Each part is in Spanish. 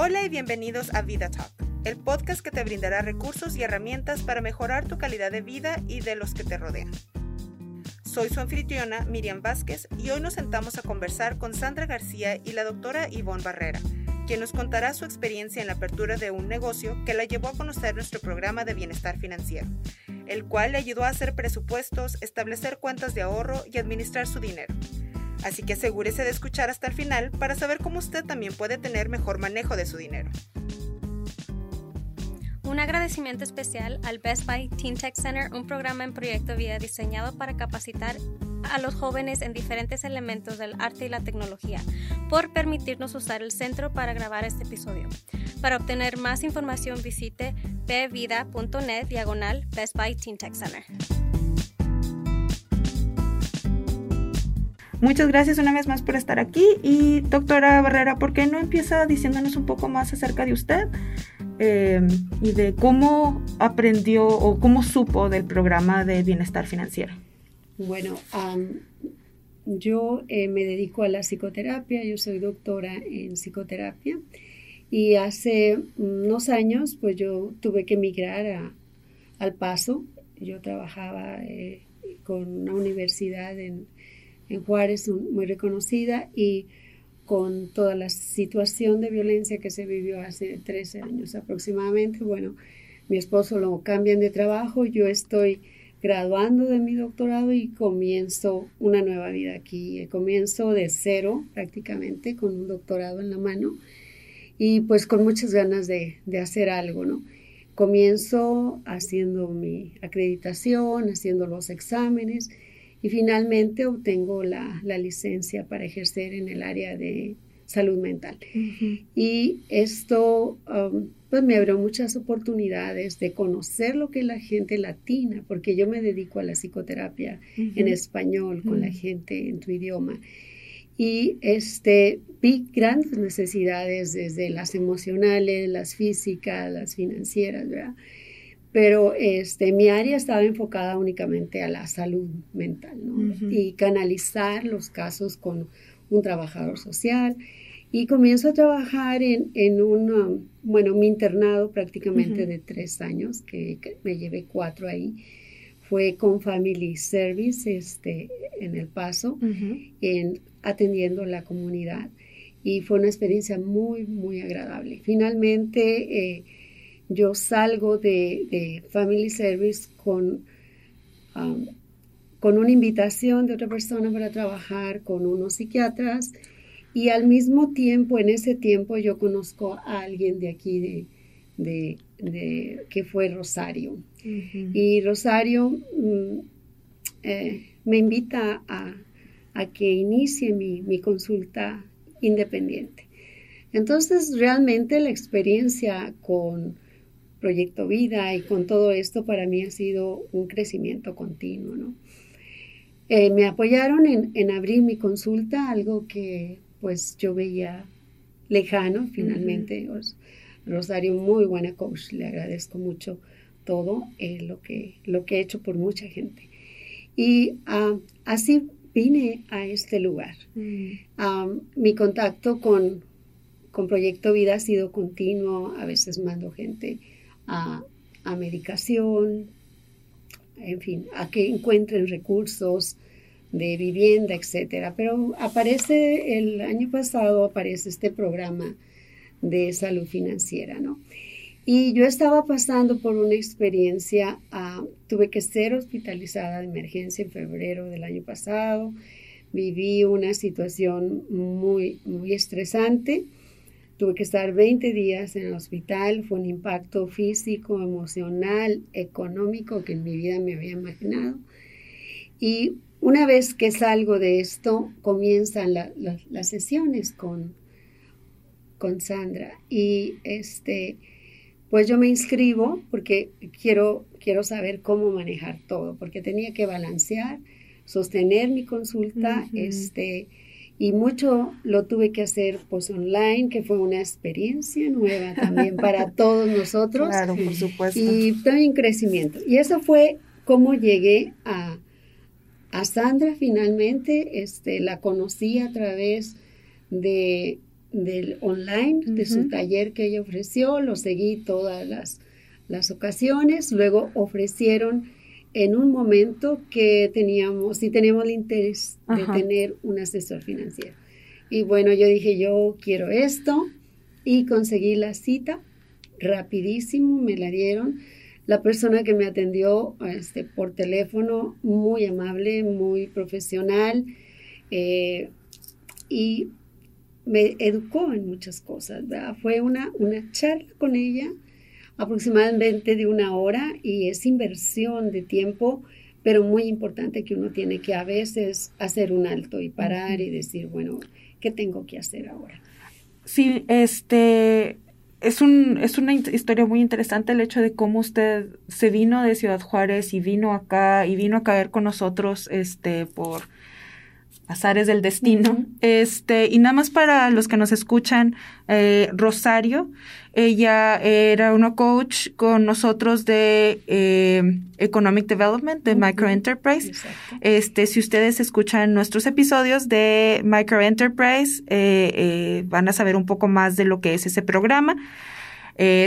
Hola y bienvenidos a Vida Talk, el podcast que te brindará recursos y herramientas para mejorar tu calidad de vida y de los que te rodean. Soy su anfitriona Miriam Vázquez y hoy nos sentamos a conversar con Sandra García y la doctora Ivonne Barrera, quien nos contará su experiencia en la apertura de un negocio que la llevó a conocer nuestro programa de bienestar financiero, el cual le ayudó a hacer presupuestos, establecer cuentas de ahorro y administrar su dinero. Así que asegúrese de escuchar hasta el final para saber cómo usted también puede tener mejor manejo de su dinero. Un agradecimiento especial al Best Buy Teen Tech Center, un programa en proyecto vida diseñado para capacitar a los jóvenes en diferentes elementos del arte y la tecnología, por permitirnos usar el centro para grabar este episodio. Para obtener más información visite bvida.net diagonal Best Buy Teen Tech Center. Muchas gracias una vez más por estar aquí. Y doctora Barrera, ¿por qué no empieza diciéndonos un poco más acerca de usted eh, y de cómo aprendió o cómo supo del programa de bienestar financiero? Bueno, yo eh, me dedico a la psicoterapia, yo soy doctora en psicoterapia. Y hace unos años pues yo tuve que emigrar al Paso, yo trabajaba eh, con una universidad en en Juárez, muy reconocida, y con toda la situación de violencia que se vivió hace 13 años aproximadamente. Bueno, mi esposo lo cambian de trabajo, yo estoy graduando de mi doctorado y comienzo una nueva vida aquí. Comienzo de cero prácticamente con un doctorado en la mano y pues con muchas ganas de, de hacer algo, ¿no? Comienzo haciendo mi acreditación, haciendo los exámenes y finalmente obtengo la, licencia para ejercer en el área de salud mental. Y esto um, pues me abrió muchas oportunidades de conocer lo que es la gente latina, porque yo me dedico a la psicoterapia en español con la gente en tu idioma. Y este, vi grandes necesidades desde las emocionales, las físicas, las financieras, ¿verdad? Pero este, mi área estaba enfocada únicamente a la salud mental y canalizar los casos con un trabajador social. Y comienzo a trabajar en, en un, um, bueno, mi internado prácticamente de tres años, que, me llevé cuatro ahí, fue con Family Service este, en El Paso, en, atendiendo la comunidad. Y fue una experiencia muy, muy agradable. Finalmente, eh, yo salgo de, Family Service con, um, con una invitación de otra persona para trabajar con unos psiquiatras y al mismo tiempo, en ese tiempo, yo conozco a alguien de aquí, de, que fue Rosario. Y Rosario mm, eh, me invita a, que inicie mi, mi consulta independiente. Entonces, realmente la experiencia con Proyecto Vida y con todo esto para mí ha sido un crecimiento continuo, ¿no? Eh, me apoyaron en, abrir mi consulta, algo que pues yo veía lejano finalmente. Rosario, muy buena coach, le agradezco mucho todo eh, lo, que, lo que he hecho por mucha gente. Y ah, así vine a este lugar. Ah, mi contacto con, con Proyecto Vida ha sido continuo, a veces mando gente a, medicación, en fin, a que encuentren recursos de vivienda, etcétera. Pero aparece el año pasado aparece este programa de salud financiera, ¿no? Y yo estaba pasando por una experiencia, ah, tuve que ser hospitalizada de emergencia en febrero del año pasado, viví una situación muy, muy estresante Tuve que estar 20 días en el hospital, fue un impacto físico, emocional, económico que en mi vida me había imaginado. Y una vez que salgo de esto, comienzan las sesiones con, con Sandra. Y este, pues yo me inscribo porque quiero, quiero saber cómo manejar todo, porque tenía que balancear, sostener mi consulta, este y mucho lo tuve que hacer pues online, que fue una experiencia nueva también para todos nosotros. Claro, por supuesto. Y también crecimiento. Y eso fue cómo llegué a, a Sandra finalmente. Este, la conocí a través de del online, de su taller que ella ofreció, lo seguí todas las, las ocasiones, luego ofrecieron en un momento que teníamos, si teníamos el interés de tener un asesor financiero. Y bueno, yo dije, yo quiero esto y conseguí la cita rapidísimo, me la dieron. La persona que me atendió este, por teléfono, muy amable, muy profesional eh, y me educó en muchas cosas. Fue una, una charla con ella aproximadamente de una hora y es inversión de tiempo, pero muy importante que uno tiene que a veces hacer un alto y parar y decir, bueno, ¿qué tengo que hacer ahora? Sí, este es un es una historia muy interesante el hecho de cómo usted se vino de Ciudad Juárez y vino acá y vino a caer con nosotros este por azares del destino. Este, y nada más para los que nos escuchan, eh, Rosario, ella era una coach con nosotros de eh, Economic Development, de Micro Enterprise. Este, si ustedes escuchan nuestros episodios de Micro Enterprise, eh, van a saber un poco más de lo que es ese programa.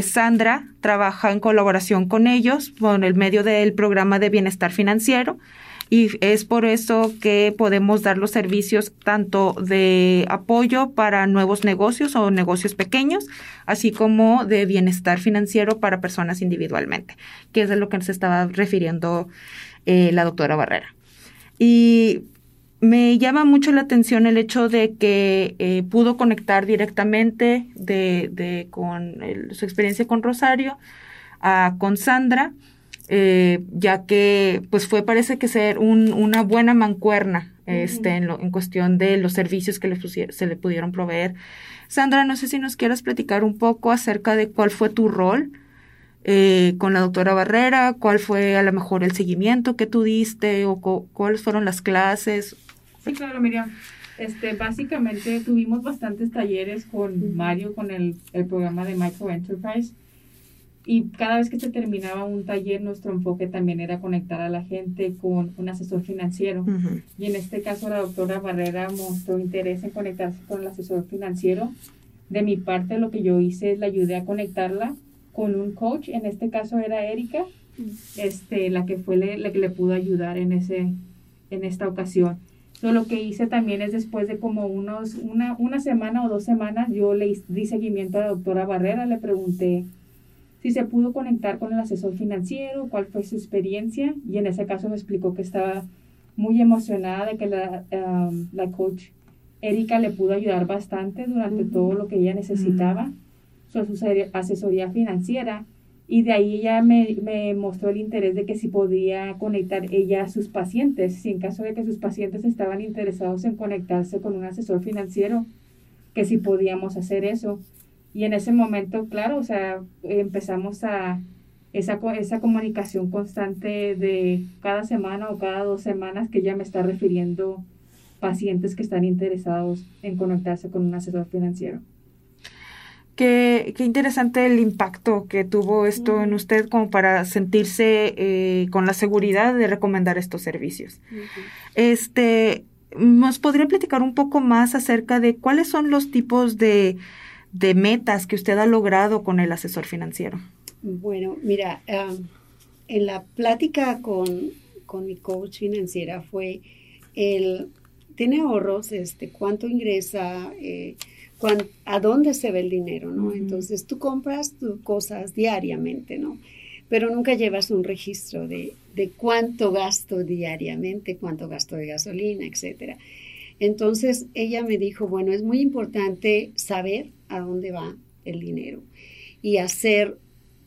Sandra trabaja en colaboración con ellos por el medio del programa de bienestar financiero y es por eso que podemos dar los servicios tanto de apoyo para nuevos negocios o negocios pequeños, así como de bienestar financiero para personas individualmente, que es de lo que se estaba refiriendo eh, la doctora Barrera. Y me llama mucho la atención el hecho de que eh, pudo conectar directamente de, con su experiencia con Rosario, a, con Sandra, eh, ya que pues fue parece que ser una buena mancuerna este, en, en, cuestión de los servicios que le se le pudieron proveer. Sandra, no sé si nos quieras platicar un poco acerca de cuál fue tu rol eh, con la doctora Barrera, cuál fue a lo mejor el seguimiento que tú diste o cuáles fueron las clases. Sí, claro, Miriam. Este, básicamente tuvimos bastantes talleres con Mario, con el, el programa de Micro Enterprise y cada vez que se terminaba un taller, nuestro enfoque también era conectar a la gente con un asesor financiero. Y en este caso, la doctora Barrera mostró interés en conectarse con el asesor financiero. De mi parte, lo que yo hice es la ayudé a conectarla con un coach. En este caso era Erika, este, la que fue la que le pudo ayudar en, ese, en esta ocasión. lo que hice también es después de como unos, una, una semana o dos semanas, yo le di seguimiento a la doctora Barrera, le pregunté si se pudo conectar con el asesor financiero, cuál fue su experiencia y en ese caso me explicó que estaba muy emocionada de que la, la coach Erika le pudo ayudar bastante durante todo lo que ella necesitaba, su asesoría financiera y de ahí ella me, me, mostró el interés de que si podía conectar ella a sus pacientes, si en caso de que sus pacientes estaban interesados en conectarse con un asesor financiero, que si podíamos hacer eso. Y en ese momento, claro, o sea, empezamos a esa, esa comunicación constante de cada semana o cada dos semanas que ella me está refiriendo pacientes que están interesados en conectarse con un asesor financiero. Qué, qué interesante el impacto que tuvo esto en usted como para sentirse eh, con la seguridad de recomendar estos servicios. Este, ¿nos podría platicar un poco más acerca de cuáles son los tipos de de metas que usted ha logrado con el asesor financiero? Bueno, mira, en la plática con, mi coach financiera fue el, tiene ahorros, este, cuánto ingresa, eh, a dónde se ve el dinero, ¿no? Entonces tú compras tus cosas diariamente, ¿no? Pero nunca llevas un registro de, de cuánto gasto diariamente, cuánto gasto de gasolina, etcétera. Entonces ella me dijo, bueno, es muy importante saber a dónde va el dinero y hacer,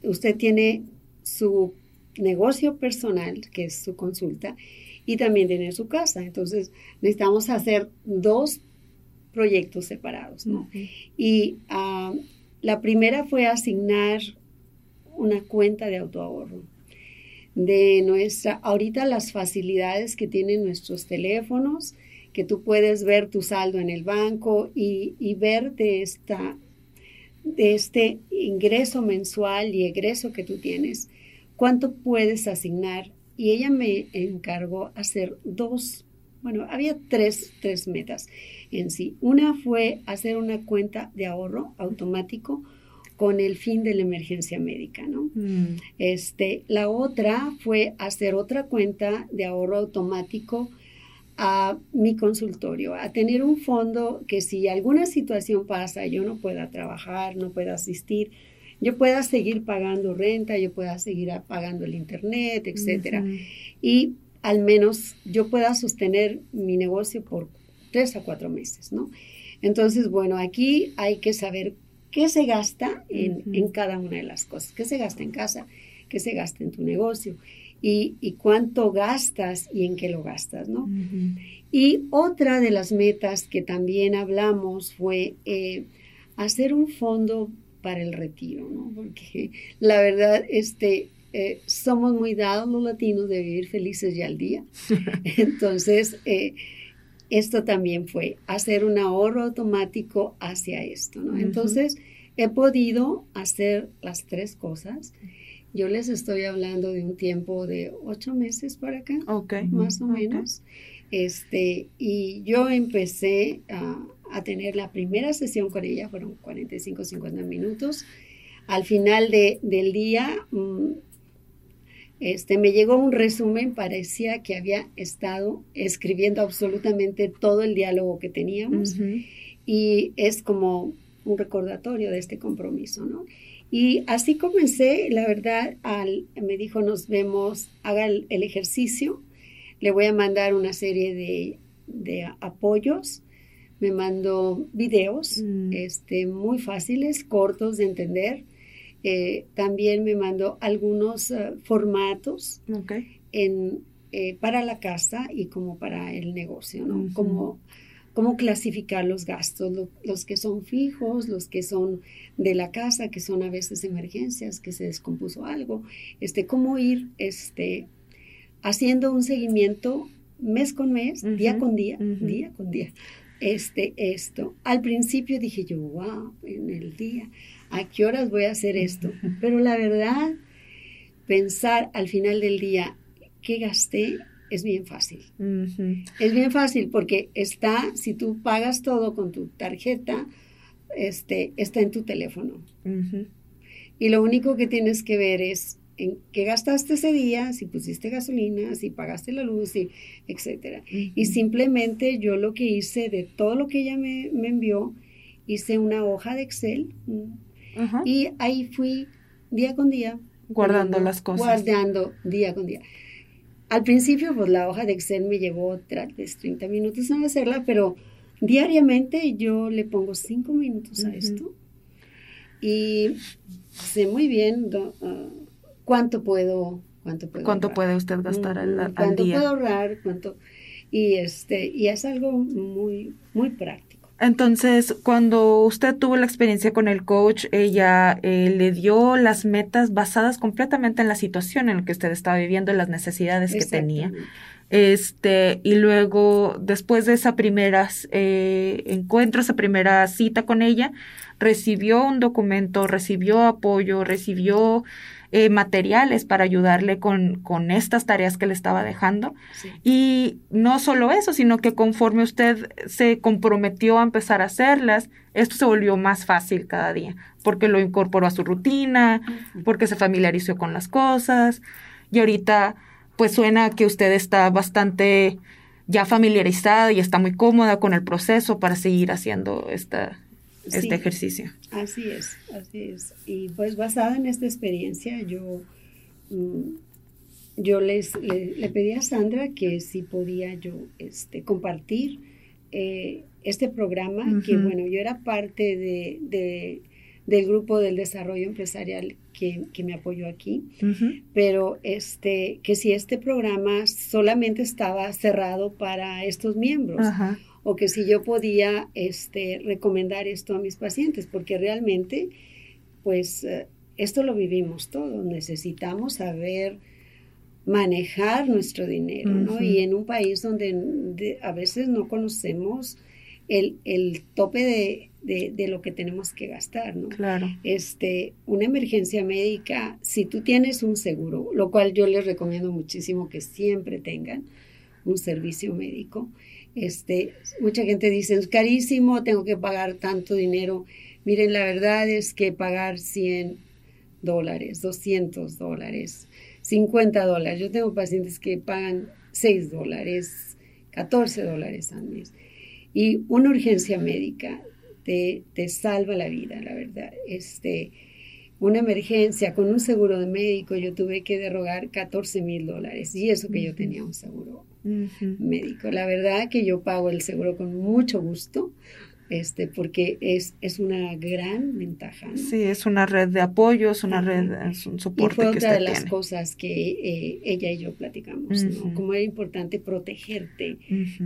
usted tiene su negocio personal, que es su consulta, y también tiene su casa. Entonces necesitamos hacer dos proyectos separados. ¿no? Y ah, la primera fue asignar una cuenta de autoahorro de nuestra, ahorita las facilidades que tienen nuestros teléfonos, que tú puedes ver tu saldo en el banco y, ver de, esta, de este ingreso mensual y egreso que tú tienes, cuánto puedes asignar. Y ella me encargó hacer dos, bueno, había tres, tres metas en sí. Una fue hacer una cuenta de ahorro automático con el fin de la emergencia médica, ¿no? Mm. Este, la otra fue hacer otra cuenta de ahorro automático a mi consultorio, a tener un fondo que si alguna situación pasa, yo no pueda trabajar, no pueda asistir, yo pueda seguir pagando renta, yo pueda seguir pagando el internet, etcétera. Y al menos yo pueda sostener mi negocio por tres a cuatro meses, ¿no? Entonces, bueno, aquí hay que saber qué se gasta en, en cada una de las cosas, qué se gasta en casa, qué se gasta en tu negocio y, y cuánto gastas y en qué lo gastas, ¿no? Ujú. Y otra de las metas que también hablamos fue eh, hacer un fondo para el retiro, ¿no? Porque la verdad, este, eh, somos muy dados los latinos de vivir felices ya al día. Entonces, eh, esto también fue hacer un ahorro automático hacia esto, ¿no? Entonces, he podido hacer las tres cosas. Yo les estoy hablando de un tiempo de ocho meses para acá Ok. más o Ok. menos. Este, y yo empecé a, a tener la primera sesión con ella, fueron 45, 50 minutos. Al final de- del día, mm, este, me llegó un resumen, parecía que había estado escribiendo absolutamente todo el diálogo que teníamos Ujú. y es como un recordatorio de este compromiso, ¿no? Y así comencé, la verdad, al, me dijo, nos vemos, haga el, el ejercicio, le voy a mandar una serie de, de apoyos, me mandó videos Mm. este, muy fáciles, cortos de entender, Eh, también me mandó algunos eh, formatos en, eh, para la casa y como para el negocio, ¿no? Como cómo clasificar los gastos, lo- los que son fijos, los que son de la casa, que son a veces emergencias, que se descompuso algo, este, cómo ir este, haciendo un seguimiento mes con mes, día con día, día con día. Este, esto. Al principio dije yo, wow, en el día, ¿a qué horas voy a hacer esto? Pero la verdad, pensar al final del día qué gasté es bien fácil. Es bien fácil porque está, si tú pagas todo con tu tarjeta, este, está en tu teléfono. Y lo único que tienes que ver es en qué gastaste ese día, si pusiste gasolina, si pagaste la luz, y etcétera. Y simplemente yo lo que hice de todo lo que ella me, me envió, hice una hoja de Excel y ahí fui día con día. Guardando poniendo- las cosas. Guardando día con día. Al principio, pues la hoja de Excel me llevó tal vez 30 minutos en hacerla, pero diariamente yo le pongo 5 minutos a esto y sé muy bien do- ah, cuánto puedo, cuánto puedo ¿Cuánto ahorrar. puede usted gastar al, al cuánto día? puedo ahorrar, cuánto y este y es algo muy muy práctico. Entonces, cuando usted tuvo la experiencia con el coach, ella eh, le dio las metas basadas completamente en la situación en la que usted estaba viviendo, en las necesidades que tenía. Este, y luego, después de esa primera eh, encuentro, esa primera cita con ella, recibió un documento, recibió apoyo, recibió eh, materiales para ayudarle con, con estas tareas que le estaba dejando. Sí. Y no solo eso, sino que conforme usted se comprometió a empezar a hacerlas, esto se volvió más fácil cada día, porque lo incorporó a su rutina, porque se familiarizó con las cosas. Y ahorita, pues suena que usted está bastante ya familiarizada y está muy cómoda con el proceso para seguir haciendo esta, este ejercicio. Así es, así es. Y pues basada en esta experiencia, yo, mm, yo les, le, le pedí a Sandra que si podía yo este, compartir eh, este programa, que bueno, yo era parte de, de- del grupo del desarrollo empresarial que, que me apoyó aquí, pero este, que si este programa solamente estaba cerrado para estos miembros Ajá. O que si yo podía este, recomendar esto a mis pacientes, porque realmente, pues, eh, esto lo vivimos todos, necesitamos saber manejar nuestro dinero, ¿no? Y en un país donde de- a veces no conocemos el, el tope de, de- de lo que tenemos que gastar, ¿no? Claro. este, una emergencia médica, si tú tienes un seguro, lo cual yo les recomiendo muchísimo que siempre tengan un servicio médico. Este, mucha gente dice, es carísimo, tengo que pagar tanto dinero. Miren, la verdad es que pagar 100 dólares, 200 dólares, 50 dólares. Yo tengo pacientes que pagan 6 dólares, 14 dólares al mes. Y una urgencia médica te, te salva la vida, la verdad. Este, una emergencia con un seguro de médico, yo tuve que derrogar 14 mil dólares. Y eso que yo tenía un seguro médico. La verdad que yo pago el seguro con mucho gusto. Este, porque es, es una gran ventaja. Sí, es una red de apoyo, es una red, es un soporte. Y fue otra de las cosas que eh, ella y yo platicamos, ¿no? Como era importante protegerte,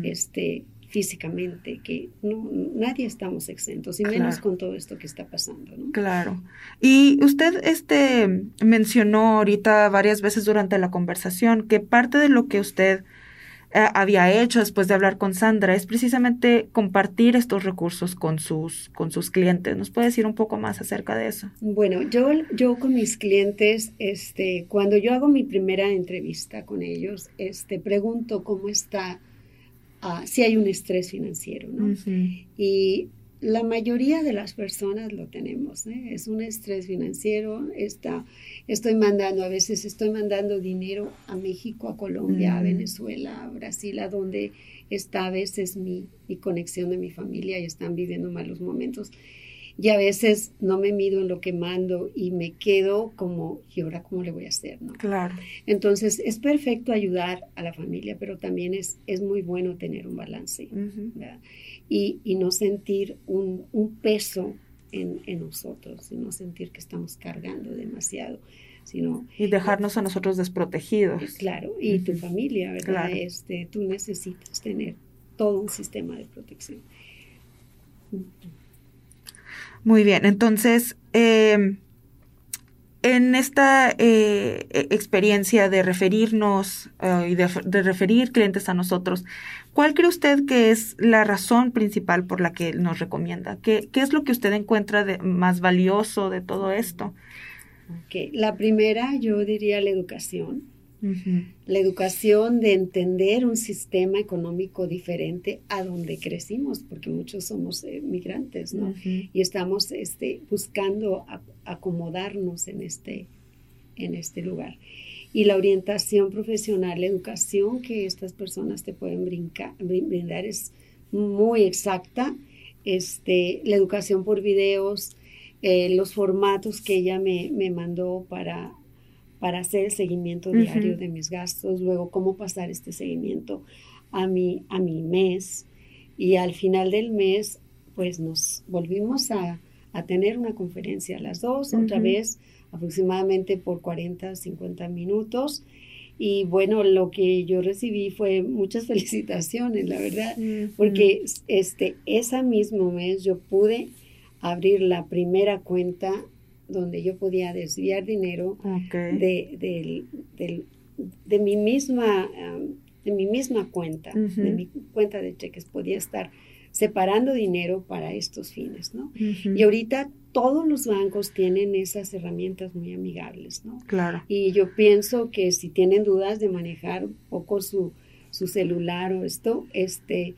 este, físicamente, que no, nadie estamos exentos, y menos con todo esto que está pasando. ¿no? Claro. Y usted este, mencionó ahorita varias veces durante la conversación que parte de lo que usted eh, había hecho después de hablar con Sandra es precisamente compartir estos recursos con sus, con sus clientes. ¿Nos puede decir un poco más acerca de eso? Bueno, yo, yo con mis clientes, este, cuando yo hago mi primera entrevista con ellos, este, pregunto cómo está, uh, si hay un estrés financiero, ¿no? Y la mayoría de las personas lo tenemos, ¿eh? es un estrés financiero, está, estoy mandando, a veces estoy mandando dinero a México, a Colombia, a Venezuela, a Brasil, a donde está a veces mi, mi, conexión de mi familia y están viviendo malos momentos. Y a veces no me mido en lo que mando y me quedo como, ¿y ahora cómo le voy a hacer? ¿no? Claro. Entonces, es perfecto ayudar a la familia, pero también es, es muy bueno tener un balance y, y, no sentir un, un peso en, en, nosotros, y no sentir que estamos cargando demasiado. Sino, y dejarnos a nosotros desprotegidos. Claro, y tu familia, ¿verdad? Este, tú necesitas tener todo un sistema de protección. Muy bien, entonces, eh, en esta eh, e, experiencia de referirnos uh, y de, referir clientes a nosotros, ¿cuál cree usted que es la razón principal por la que nos recomienda? ¿Qué, qué es lo que usted encuentra de más valioso de todo esto? La primera, yo diría la educación. Uh -huh. La educación de entender un sistema económico diferente a donde crecimos, porque muchos somos eh, migrantes, ¿no? Uh -huh. Y estamos este, buscando a, acomodarnos en este, en este lugar. Y la orientación profesional, la educación que estas personas te pueden brincar, brindar es muy exacta. Este, la educación por videos, eh, los formatos que ella me, me mandó para para hacer el seguimiento diario uh -huh. de mis gastos, luego cómo pasar este seguimiento a mi, a mi mes y al final del mes pues nos volvimos a, a tener una conferencia a las dos, uh -huh. otra vez aproximadamente por 40, 50 minutos y bueno, lo que yo recibí fue muchas felicitaciones, la verdad, uh -huh. porque este, ese mismo mes yo pude abrir la primera cuenta donde yo podía desviar dinero okay. de, de, de, de, mi misma um, de mi misma cuenta, uh -huh. de mi cuenta de cheques, podía estar separando dinero para estos fines, ¿no? Uh -huh. Y ahorita todos los bancos tienen esas herramientas muy amigables, ¿no? Claro. Y yo pienso que si tienen dudas de manejar un poco su, su celular o esto, este,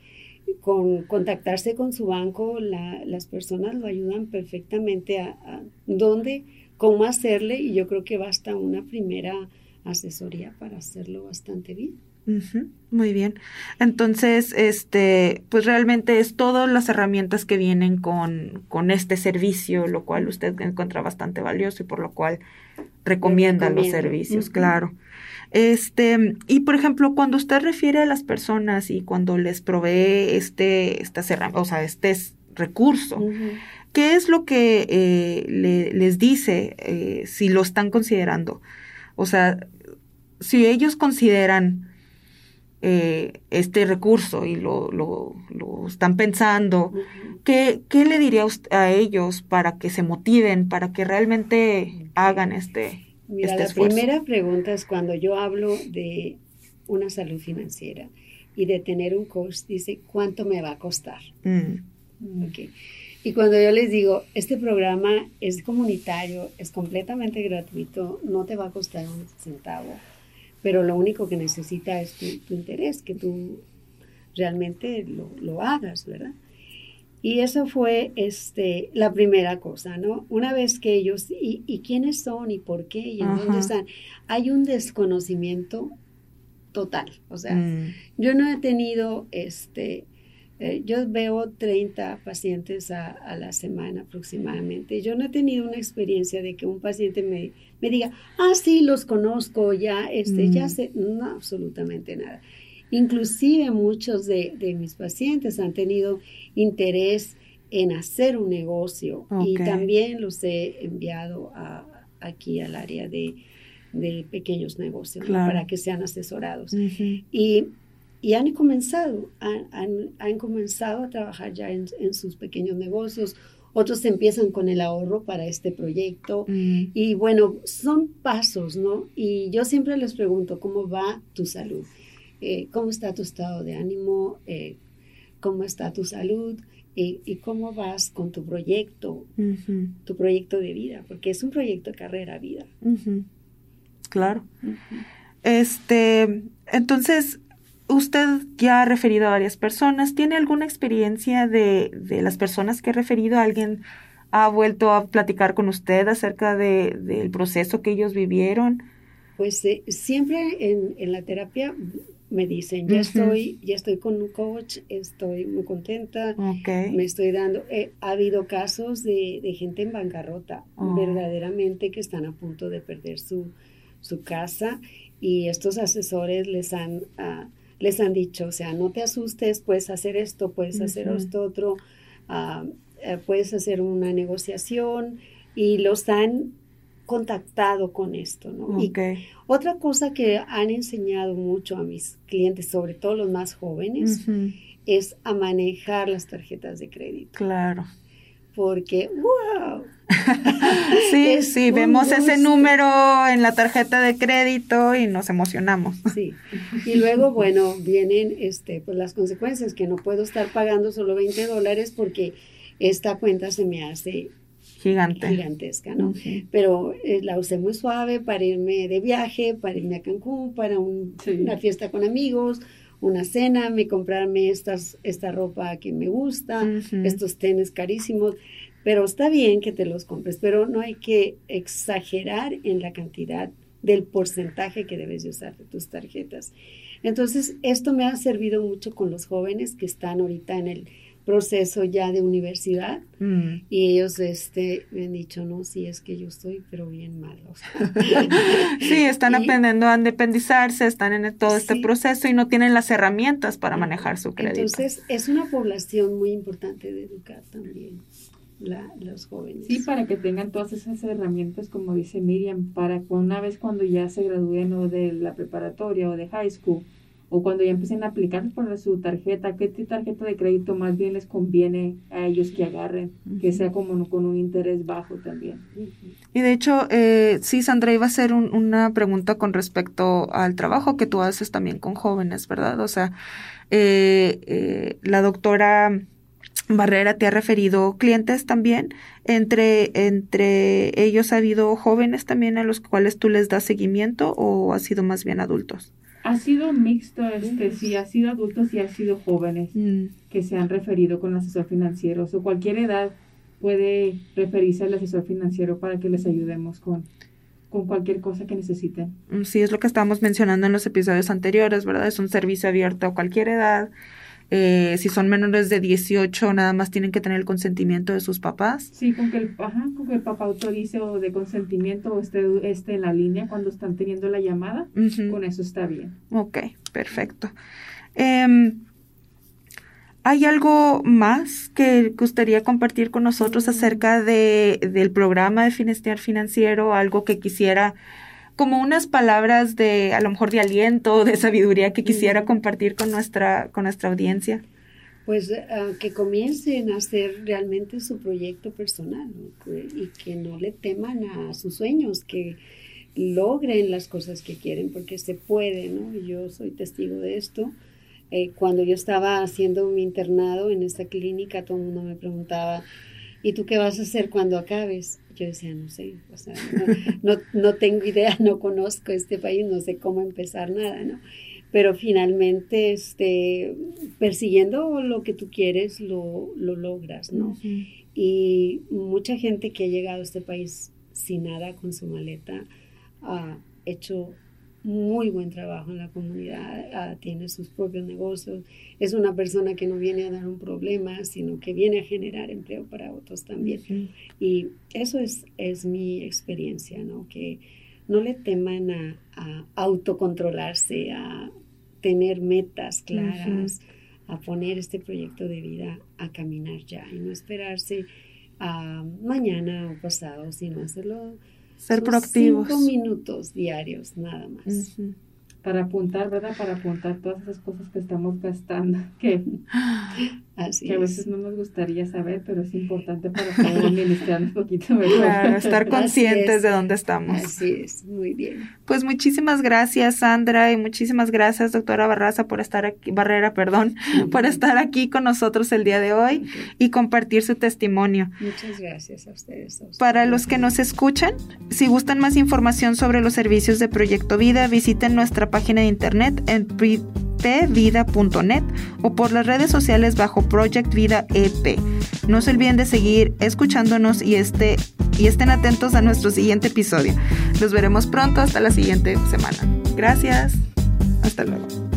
con contactarse con su banco, la, las personas lo ayudan perfectamente a, a, dónde, cómo hacerle y yo creo que basta una primera asesoría para hacerlo bastante bien. Uh -huh. Muy bien. Entonces, este, pues realmente es todas las herramientas que vienen con, con este servicio, lo cual usted encuentra bastante valioso y por lo cual recomienda los servicios, uh -huh. claro. Este, y por ejemplo, cuando usted refiere a las personas y cuando les provee este, estas o sea, este recurso, uh -huh. ¿qué es lo que eh, le, les dice eh, si lo están considerando? O sea, si ellos consideran eh, este recurso y lo, lo, lo están pensando, uh -huh. ¿qué, ¿qué, le diría a ellos para que se motiven, para que realmente hagan este, Mira, este la esfuerzo? primera pregunta es cuando yo hablo de una salud financiera y de tener un coach, dice, ¿cuánto me va a costar? Mm. Okay. Y cuando yo les digo, este programa es comunitario, es completamente gratuito, no te va a costar un centavo, pero lo único que necesita es tu, interés, que tú realmente lo, lo, hagas, ¿verdad? Y eso fue este, la primera cosa, ¿no? Una vez que ellos, y, y quiénes son y por qué y en dónde están, hay un desconocimiento total. O sea, mm. yo no he tenido, este, eh, yo veo 30 pacientes a, la semana aproximadamente. Yo no he tenido una experiencia de que un paciente me, me diga, ah, sí, los conozco, ya, este, ya mm. sé, no, absolutamente nada. Inclusive muchos de, mis pacientes han tenido interés en hacer un negocio y también los he enviado a, aquí al área de, pequeños negocios para que sean asesorados. y, y, han comenzado, han, han, comenzado a trabajar ya en, sus pequeños negocios. Otros empiezan con el ahorro para este proyecto. Mm. Y bueno, son pasos, ¿no? Y yo siempre les pregunto, ¿cómo va tu salud? Eh, cómo está tu estado de ánimo, eh, cómo está tu salud y, cómo vas con tu proyecto, tu proyecto de vida, porque es un proyecto de carrera vida. Claro. Este, entonces, usted ya ha referido a varias personas. ¿Tiene alguna experiencia de, las personas que ha referido? ¿Alguien ha vuelto a platicar con usted acerca del proceso que ellos vivieron? Pues eh, siempre en, en, la terapia me dicen, ya estoy, ya estoy con un coach, estoy muy contenta, me estoy dando, eh, ha habido casos de, gente en bancarrota, oh. verdaderamente que están a punto de perder su, su casa y estos asesores les han, ah, les han dicho, o sea, no te asustes, puedes hacer esto, puedes hacer esto otro, ah, eh, puedes hacer una negociación y los han contactado con esto, ¿no? Y otra cosa que han enseñado mucho a mis clientes, sobre todo los más jóvenes, es a manejar las tarjetas de crédito. Claro. Porque, wow. Sí, sí, vemos ese número en la tarjeta de crédito y nos emocionamos. Sí. Y luego, bueno, vienen este, pues las consecuencias, que no puedo estar pagando solo 20 dólares porque esta cuenta se me hace Gigante. gigantesca, ¿no? Pero eh, la usé muy suave para irme de viaje, para irme a Cancún, para una fiesta con amigos, una cena, me comprarme estas, esta ropa que me gusta, estos tenis carísimos. Pero está bien que te los compres, pero no hay que exagerar en la cantidad del porcentaje que debes de usar de tus tarjetas. Entonces, esto me ha servido mucho con los jóvenes que están ahorita en el proceso ya de universidad mm. y ellos este, me han dicho, no, sí, es que yo estoy, pero bien mal. sí, están aprendiendo a independizarse, están en todo este proceso y no tienen las herramientas para manejar su crédito. Entonces, es una población muy importante de educar también. Los jóvenes. Sí, para que tengan todas esas herramientas, como dice Miriam, para una vez cuando ya se gradúen o de la preparatoria o de high school, o cuando ya empiecen a aplicar por su tarjeta, qué tarjeta de crédito más bien les conviene a ellos que agarren, que sea como con un interés bajo también. Y de hecho, eh, sí, Sandra, iba a hacer una pregunta con respecto al trabajo que tú haces también con jóvenes, ¿verdad? O sea, eh, eh, la doctora Barrera te ha referido clientes también. Entre, entre ellos ha habido jóvenes también a los cuales tú les das seguimiento o ha sido más bien adultos? Ha sido mixto, este, sí, ha sido adultos y ha sido jóvenes mm. que se han referido con el asesor financiero. O cualquier edad puede referirse al asesor financiero para que les ayudemos con, con cualquier cosa que necesiten. Mm, sí, es lo que estábamos mencionando en los episodios anteriores, ¿verdad? Es un servicio abierto a cualquier edad eh, si son menores de 18, nada más tienen que tener el consentimiento de sus papás. Sí, con que el, ajá, con que el papá autorice o de consentimiento o esté, esté en la línea cuando están teniendo la llamada, con eso está bien. Ok, perfecto. Em, ¿Hay algo más que gustaría compartir con nosotros acerca de, del programa de Finestear Financiero? Algo que quisiera como unas palabras de, a lo mejor de aliento, de sabiduría que quisiera compartir con nuestra, con nuestra audiencia? Pues ah, que comiencen a hacer realmente su proyecto personal y que no le teman a sus sueños, que logren las cosas que quieren, porque se puede, ¿no? Yo soy testigo de esto. Eh, cuando yo estaba haciendo mi internado en esta clínica, todo el mundo me preguntaba, ¿y tú qué vas a hacer cuando acabes? Yo decía, no sé, o sea, no, no, tengo idea, no conozco este país, no sé cómo empezar nada, ¿no? Pero finalmente, este, persiguiendo lo que tú quieres, lo, lo logras, ¿no? Y mucha gente que ha llegado a este país sin nada con su maleta ha hecho muy buen trabajo en la comunidad, ah, tiene sus propios negocios, es una persona que no viene a dar un problema, sino que viene a generar empleo para otros también. Y eso es, es mi experiencia, ¿no? Que no le teman a, autocontrolarse, a tener metas claras, a poner este proyecto de vida a caminar ya y no esperarse a mañana o pasado, sino hacerlo ser proactivos. Cinco minutos diarios, nada más para apuntar, ¿verdad? Para apuntar todas esas cosas que estamos gastando, que, que a veces no nos gustaría saber, pero es importante para poder administrar un poquito mejor. Claro, estar conscientes de dónde estamos. Así es, muy bien. Pues muchísimas gracias, Sandra, y muchísimas gracias, doctora Barraza, por estar aquí, Barrera, perdón, por estar aquí con nosotros el día de hoy y compartir su testimonio. Muchas gracias a ustedes. Para los que nos escuchan, si gustan más información sobre los servicios de Proyecto Vida, visiten nuestra página de internet en pvida.net o por las redes sociales bajo Project Vida EP. No se olviden de seguir escuchándonos y, este, y estén atentos a nuestro siguiente episodio. Los veremos pronto hasta la siguiente semana. Gracias. Hasta luego.